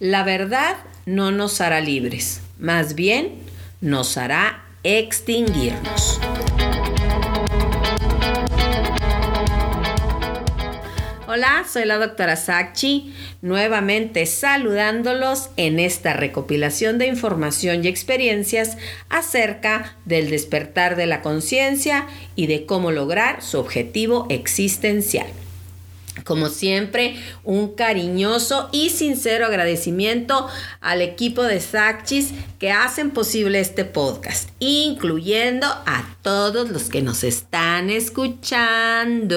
La verdad no nos hará libres, más bien nos hará extinguirnos. Hola, soy la doctora Sachi, nuevamente saludándolos en esta recopilación de información y experiencias acerca del despertar de la conciencia y de cómo lograr su objetivo existencial. Como siempre, un cariñoso y sincero agradecimiento al equipo de Sachis que hacen posible este podcast, incluyendo a todos los que nos están escuchando.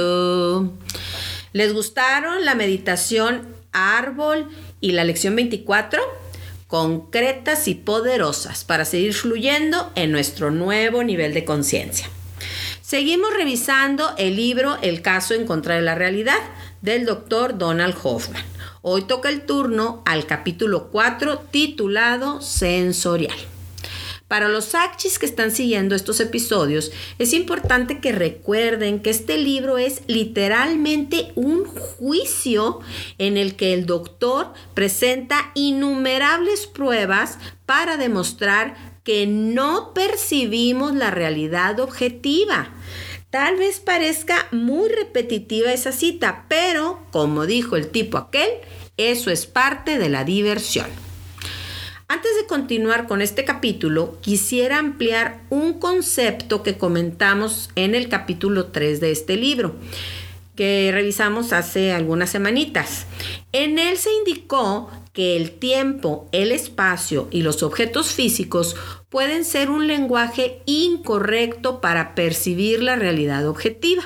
¿Les gustaron la meditación árbol y la lección 24? Concretas y poderosas para seguir fluyendo en nuestro nuevo nivel de conciencia. Seguimos revisando el libro El caso en contra de la realidad del doctor Donald Hoffman. Hoy toca el turno al capítulo 4 titulado Sensorial. Para los Akchis que están siguiendo estos episodios, es importante que recuerden que este libro es literalmente un juicio en el que el doctor presenta innumerables pruebas para demostrar que no percibimos la realidad objetiva. Tal vez parezca muy repetitiva esa cita, pero como dijo el tipo aquel, eso es parte de la diversión. Antes de continuar con este capítulo, quisiera ampliar un concepto que comentamos en el capítulo 3 de este libro, que revisamos hace algunas semanitas. En él se indicó que el tiempo, el espacio y los objetos físicos pueden ser un lenguaje incorrecto para percibir la realidad objetiva.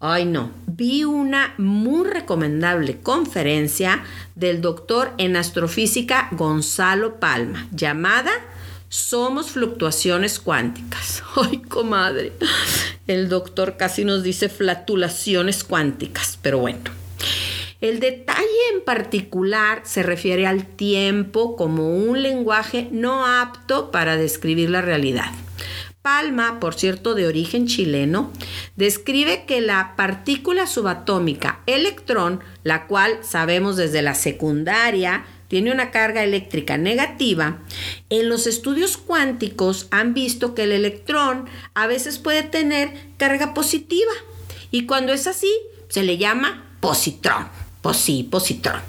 Ay no, vi una muy recomendable conferencia del doctor en astrofísica Gonzalo Palma llamada Somos fluctuaciones cuánticas. Ay, comadre, el doctor casi nos dice flatulaciones cuánticas, pero bueno. El detalle en particular se refiere al tiempo como un lenguaje no apto para describir la realidad. Palma, por cierto, de origen chileno, describe que la partícula subatómica electrón, la cual sabemos desde la secundaria, tiene una carga eléctrica negativa, en los estudios cuánticos han visto que el electrón a veces puede tener carga positiva y cuando es así se le llama positrón. Pues sí, positrón.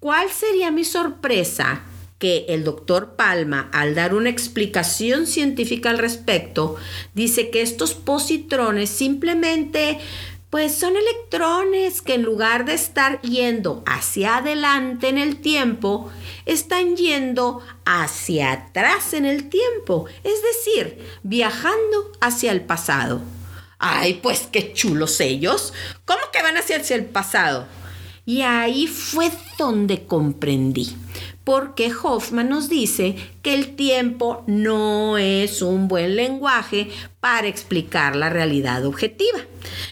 ¿Cuál sería mi sorpresa que el doctor Palma, al dar una explicación científica al respecto, dice que estos positrones simplemente pues son electrones que en lugar de estar yendo hacia adelante en el tiempo, están yendo hacia atrás en el tiempo, es decir, viajando hacia el pasado. Ay, pues qué chulos ellos. ¿Cómo que van hacia el pasado? Y ahí fue donde comprendí porque Hoffman nos dice que el tiempo no es un buen lenguaje para explicar la realidad objetiva,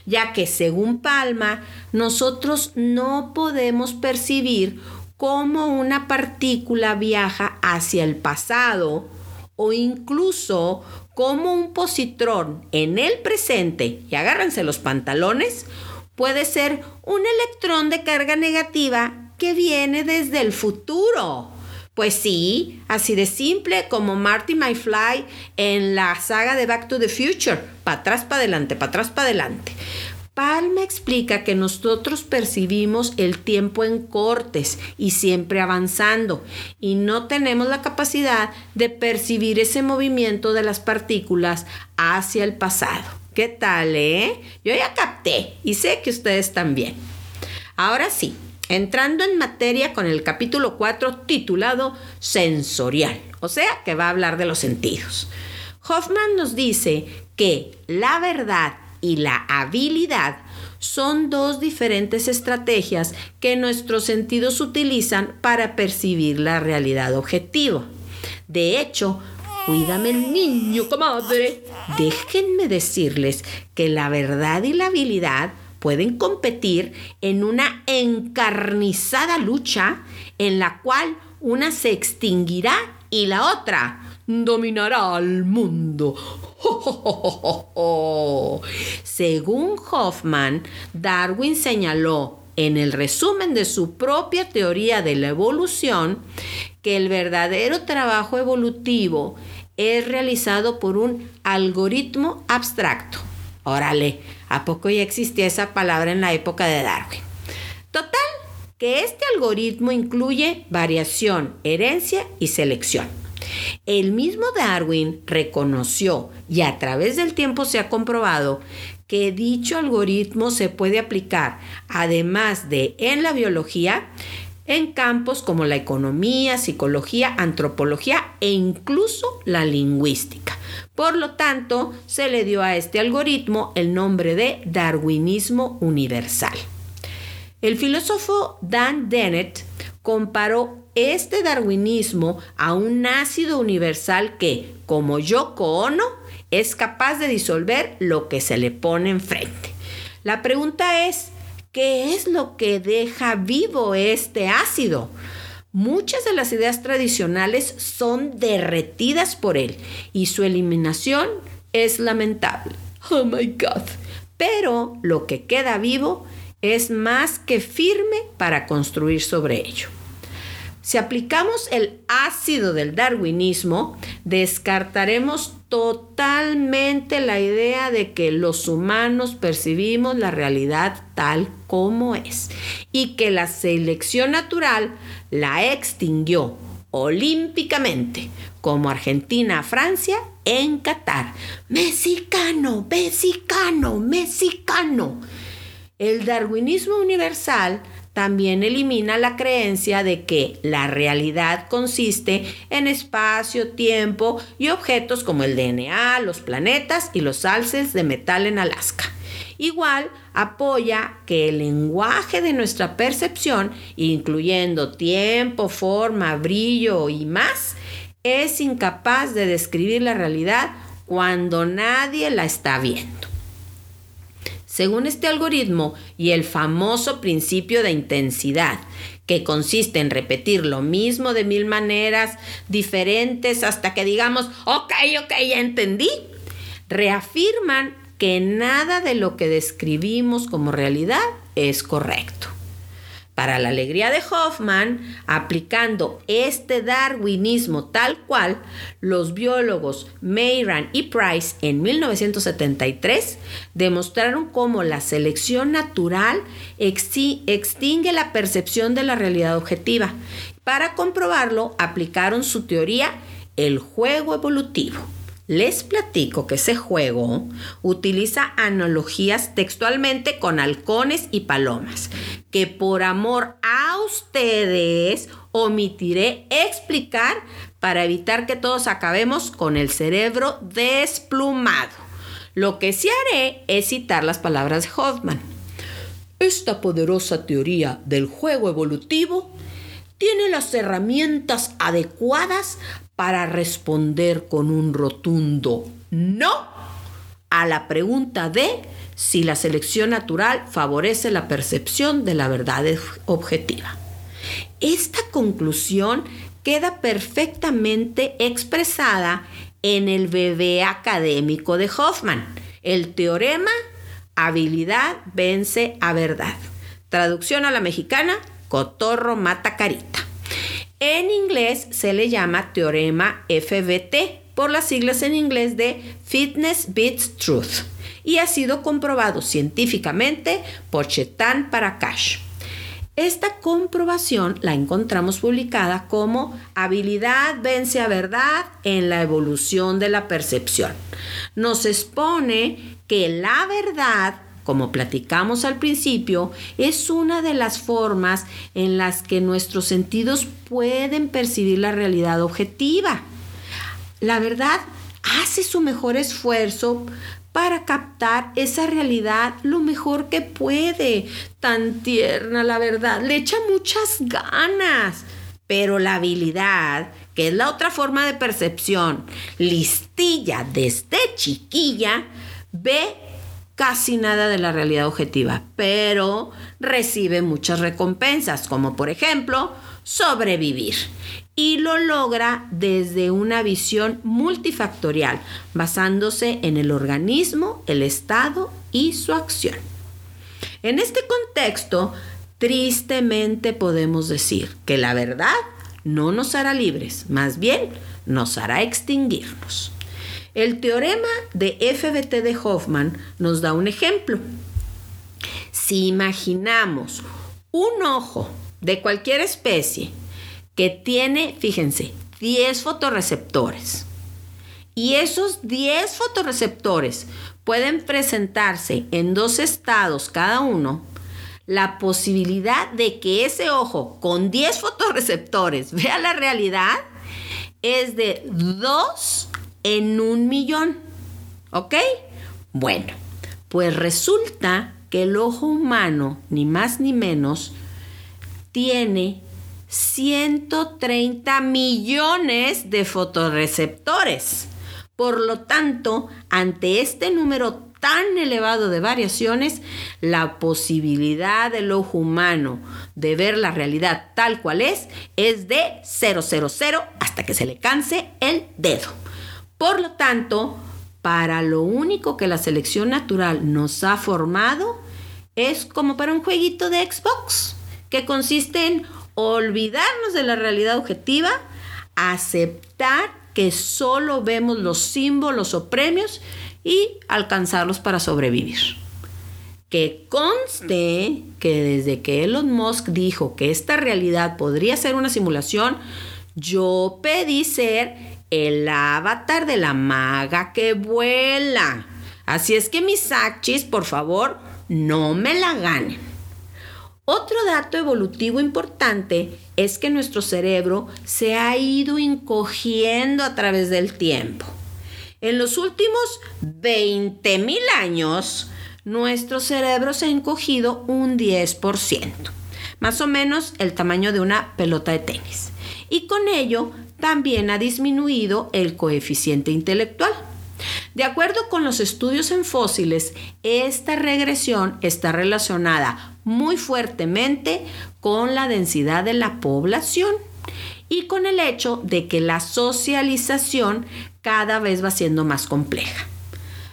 ya que según Palma, nosotros no podemos percibir cómo una partícula viaja hacia el pasado o incluso cómo un positrón en el presente, y agárrense los pantalones, puede ser un electrón de carga negativa que viene desde el futuro. Pues sí, así de simple como Marty MyFly en la saga de Back to the Future. Para atrás, para adelante, para atrás, para adelante. Palma explica que nosotros percibimos el tiempo en cortes y siempre avanzando y no tenemos la capacidad de percibir ese movimiento de las partículas hacia el pasado. ¿Qué tal, eh? Yo ya capté y sé que ustedes también. Ahora sí, entrando en materia con el capítulo 4 titulado Sensorial, o sea que va a hablar de los sentidos. Hoffman nos dice que la verdad y la habilidad son dos diferentes estrategias que nuestros sentidos utilizan para percibir la realidad objetiva. De hecho, cuídame el niño, comadre. Déjenme decirles que la verdad y la habilidad pueden competir en una encarnizada lucha en la cual una se extinguirá y la otra dominará al mundo. Según Hoffman, Darwin señaló en el resumen de su propia teoría de la evolución que el verdadero trabajo evolutivo es realizado por un algoritmo abstracto. Órale, ¿a poco ya existía esa palabra en la época de Darwin? Total, que este algoritmo incluye variación, herencia y selección. El mismo Darwin reconoció y a través del tiempo se ha comprobado que dicho algoritmo se puede aplicar, además de en la biología, en campos como la economía, psicología, antropología e incluso la lingüística. Por lo tanto, se le dio a este algoritmo el nombre de darwinismo universal. El filósofo Dan Dennett comparó este darwinismo a un ácido universal que, como Yoko Ono, es capaz de disolver lo que se le pone enfrente. La pregunta es, ¿qué es lo que deja vivo este ácido? Muchas de las ideas tradicionales son derretidas por él y su eliminación es lamentable. Oh my God. Pero lo que queda vivo es más que firme para construir sobre ello. Si aplicamos el ácido del darwinismo, descartaremos totalmente la idea de que los humanos percibimos la realidad tal como es y que la selección natural la extinguió olímpicamente, como Argentina, Francia, en Qatar. Mexicano, mexicano, mexicano. El darwinismo universal también elimina la creencia de que la realidad consiste en espacio, tiempo y objetos como el DNA, los planetas y los alces de metal en Alaska. Igual apoya que el lenguaje de nuestra percepción, incluyendo tiempo, forma, brillo y más, es incapaz de describir la realidad cuando nadie la está viendo. Según este algoritmo y el famoso principio de intensidad, que consiste en repetir lo mismo de mil maneras diferentes hasta que digamos, ok, ok, ya entendí, reafirman que nada de lo que describimos como realidad es correcto. Para la alegría de Hoffman, aplicando este darwinismo tal cual, los biólogos Mayran y Price en 1973 demostraron cómo la selección natural extingue la percepción de la realidad objetiva. Para comprobarlo, aplicaron su teoría el juego evolutivo. Les platico que ese juego utiliza analogías textualmente con halcones y palomas, que por amor a ustedes omitiré explicar para evitar que todos acabemos con el cerebro desplumado. Lo que sí haré es citar las palabras de Hoffman. Esta poderosa teoría del juego evolutivo tiene las herramientas adecuadas para responder con un rotundo no a la pregunta de si la selección natural favorece la percepción de la verdad objetiva. Esta conclusión queda perfectamente expresada en el bebé académico de Hoffman, el teorema habilidad vence a verdad. Traducción a la mexicana, cotorro mata carita. En inglés se le llama teorema FBT por las siglas en inglés de Fitness Beats Truth y ha sido comprobado científicamente por Chetan Parakash. Esta comprobación la encontramos publicada como habilidad vence a verdad en la evolución de la percepción. Nos expone que la verdad como platicamos al principio, es una de las formas en las que nuestros sentidos pueden percibir la realidad objetiva. La verdad hace su mejor esfuerzo para captar esa realidad lo mejor que puede. Tan tierna, la verdad. Le echa muchas ganas. Pero la habilidad, que es la otra forma de percepción, listilla desde chiquilla, ve casi nada de la realidad objetiva, pero recibe muchas recompensas, como por ejemplo sobrevivir. Y lo logra desde una visión multifactorial, basándose en el organismo, el estado y su acción. En este contexto, tristemente podemos decir que la verdad no nos hará libres, más bien nos hará extinguirnos. El teorema de FBT de Hoffman nos da un ejemplo. Si imaginamos un ojo de cualquier especie que tiene, fíjense, 10 fotorreceptores, y esos 10 fotorreceptores pueden presentarse en dos estados cada uno, la posibilidad de que ese ojo con 10 fotorreceptores vea la realidad es de 2 en un millón. ¿Ok? Bueno, pues resulta que el ojo humano, ni más ni menos, tiene 130 millones de fotorreceptores. Por lo tanto, ante este número tan elevado de variaciones, la posibilidad del ojo humano de ver la realidad tal cual es es de 000 hasta que se le canse el dedo. Por lo tanto, para lo único que la selección natural nos ha formado es como para un jueguito de Xbox, que consiste en olvidarnos de la realidad objetiva, aceptar que solo vemos los símbolos o premios y alcanzarlos para sobrevivir. Que conste que desde que Elon Musk dijo que esta realidad podría ser una simulación, yo pedí ser el avatar de la maga que vuela. Así es que mis achis, por favor, no me la ganen. Otro dato evolutivo importante es que nuestro cerebro se ha ido encogiendo a través del tiempo. En los últimos 20.000 años, nuestro cerebro se ha encogido un 10%, más o menos el tamaño de una pelota de tenis. Y con ello también ha disminuido el coeficiente intelectual. De acuerdo con los estudios en fósiles, esta regresión está relacionada muy fuertemente con la densidad de la población y con el hecho de que la socialización cada vez va siendo más compleja.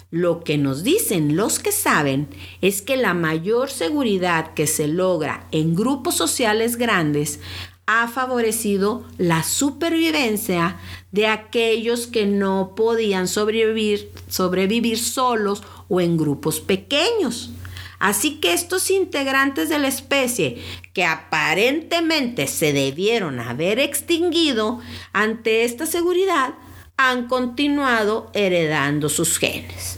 Lo que nos dicen los que saben es que la mayor seguridad que se logra en grupos sociales grandes ha favorecido la supervivencia de aquellos que no podían sobrevivir, solos o en grupos pequeños. Así que estos integrantes de la especie que aparentemente se debieron haber extinguido ante esta seguridad han continuado heredando sus genes.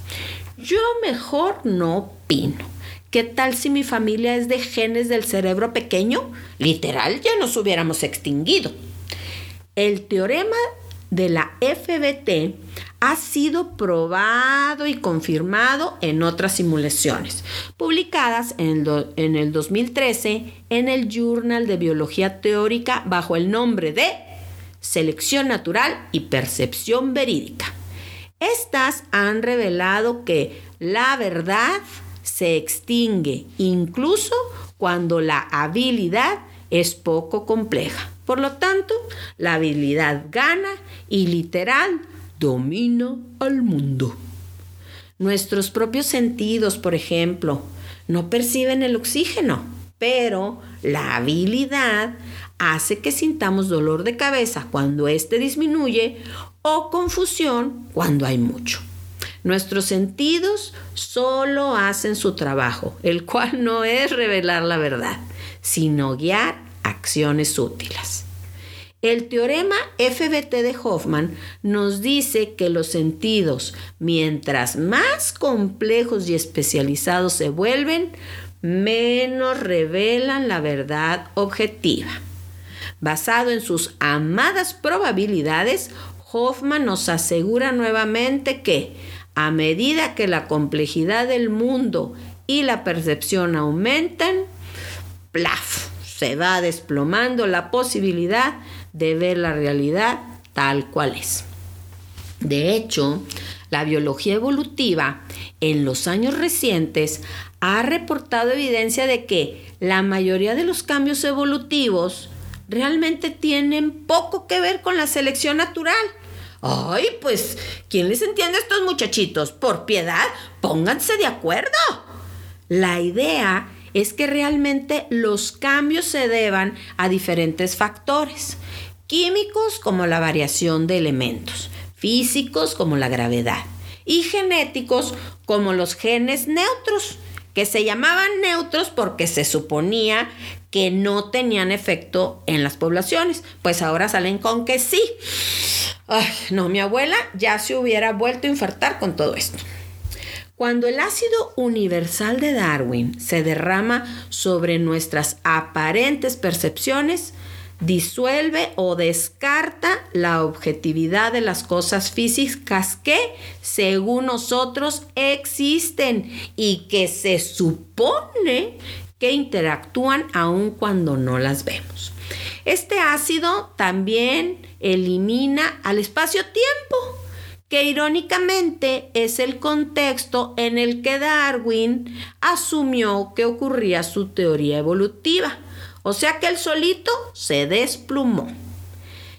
Yo mejor no opino. ¿Qué tal si mi familia es de genes del cerebro pequeño? Literal, ya nos hubiéramos extinguido. El teorema de la FBT ha sido probado y confirmado en otras simulaciones, publicadas en el, en el 2013 en el Journal de Biología Teórica bajo el nombre de Selección Natural y Percepción Verídica. Estas han revelado que la verdad se extingue incluso cuando la habilidad es poco compleja. Por lo tanto, la habilidad gana y literal domina al mundo. Nuestros propios sentidos, por ejemplo, no perciben el oxígeno, pero la habilidad hace que sintamos dolor de cabeza cuando éste disminuye o confusión cuando hay mucho. Nuestros sentidos solo hacen su trabajo, el cual no es revelar la verdad, sino guiar acciones útiles. El teorema FBT de Hoffman nos dice que los sentidos, mientras más complejos y especializados se vuelven, menos revelan la verdad objetiva. Basado en sus amadas probabilidades, Hoffman nos asegura nuevamente que, a medida que la complejidad del mundo y la percepción aumentan, plaf, se va desplomando la posibilidad de ver la realidad tal cual es. De hecho, la biología evolutiva en los años recientes ha reportado evidencia de que la mayoría de los cambios evolutivos realmente tienen poco que ver con la selección natural. Ay, pues, ¿quién les entiende a estos muchachitos? Por piedad, pónganse de acuerdo. La idea es que realmente los cambios se deban a diferentes factores, químicos como la variación de elementos, físicos como la gravedad y genéticos como los genes neutros, que se llamaban neutros porque se suponía que no tenían efecto en las poblaciones, pues ahora salen con que sí. Ay, no, mi abuela ya se hubiera vuelto a infartar con todo esto. Cuando el ácido universal de Darwin se derrama sobre nuestras aparentes percepciones, disuelve o descarta la objetividad de las cosas físicas que, según nosotros, existen y que se supone que interactúan aun cuando no las vemos. Este ácido también elimina al espacio-tiempo que irónicamente es el contexto en el que Darwin asumió que ocurría su teoría evolutiva. O sea que el solito se desplumó.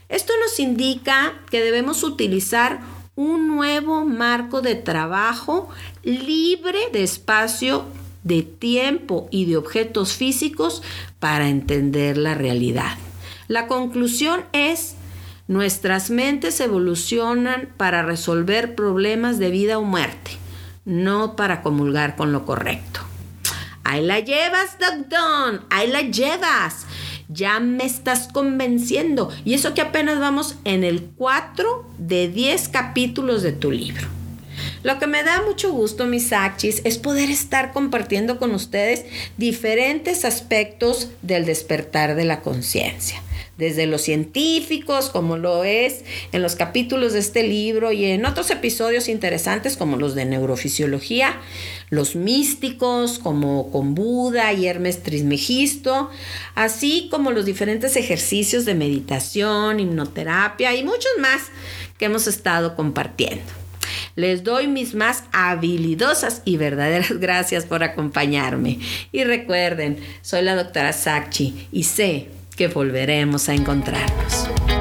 Esto nos indica que debemos utilizar un nuevo marco de trabajo libre de espacio, de tiempo y de objetos físicos para entender la realidad. La conclusión es Nuestras mentes evolucionan para resolver problemas de vida o muerte, no para comulgar con lo correcto. Ahí la llevas, Doug ahí la llevas. Ya me estás convenciendo. Y eso que apenas vamos en el 4 de 10 capítulos de tu libro. Lo que me da mucho gusto, mis achis, es poder estar compartiendo con ustedes diferentes aspectos del despertar de la conciencia desde los científicos, como lo es en los capítulos de este libro y en otros episodios interesantes como los de neurofisiología, los místicos como con Buda y Hermes Trismegisto, así como los diferentes ejercicios de meditación, hipnoterapia y muchos más que hemos estado compartiendo. Les doy mis más habilidosas y verdaderas gracias por acompañarme. Y recuerden, soy la doctora Sachi y sé que volveremos a encontrarnos.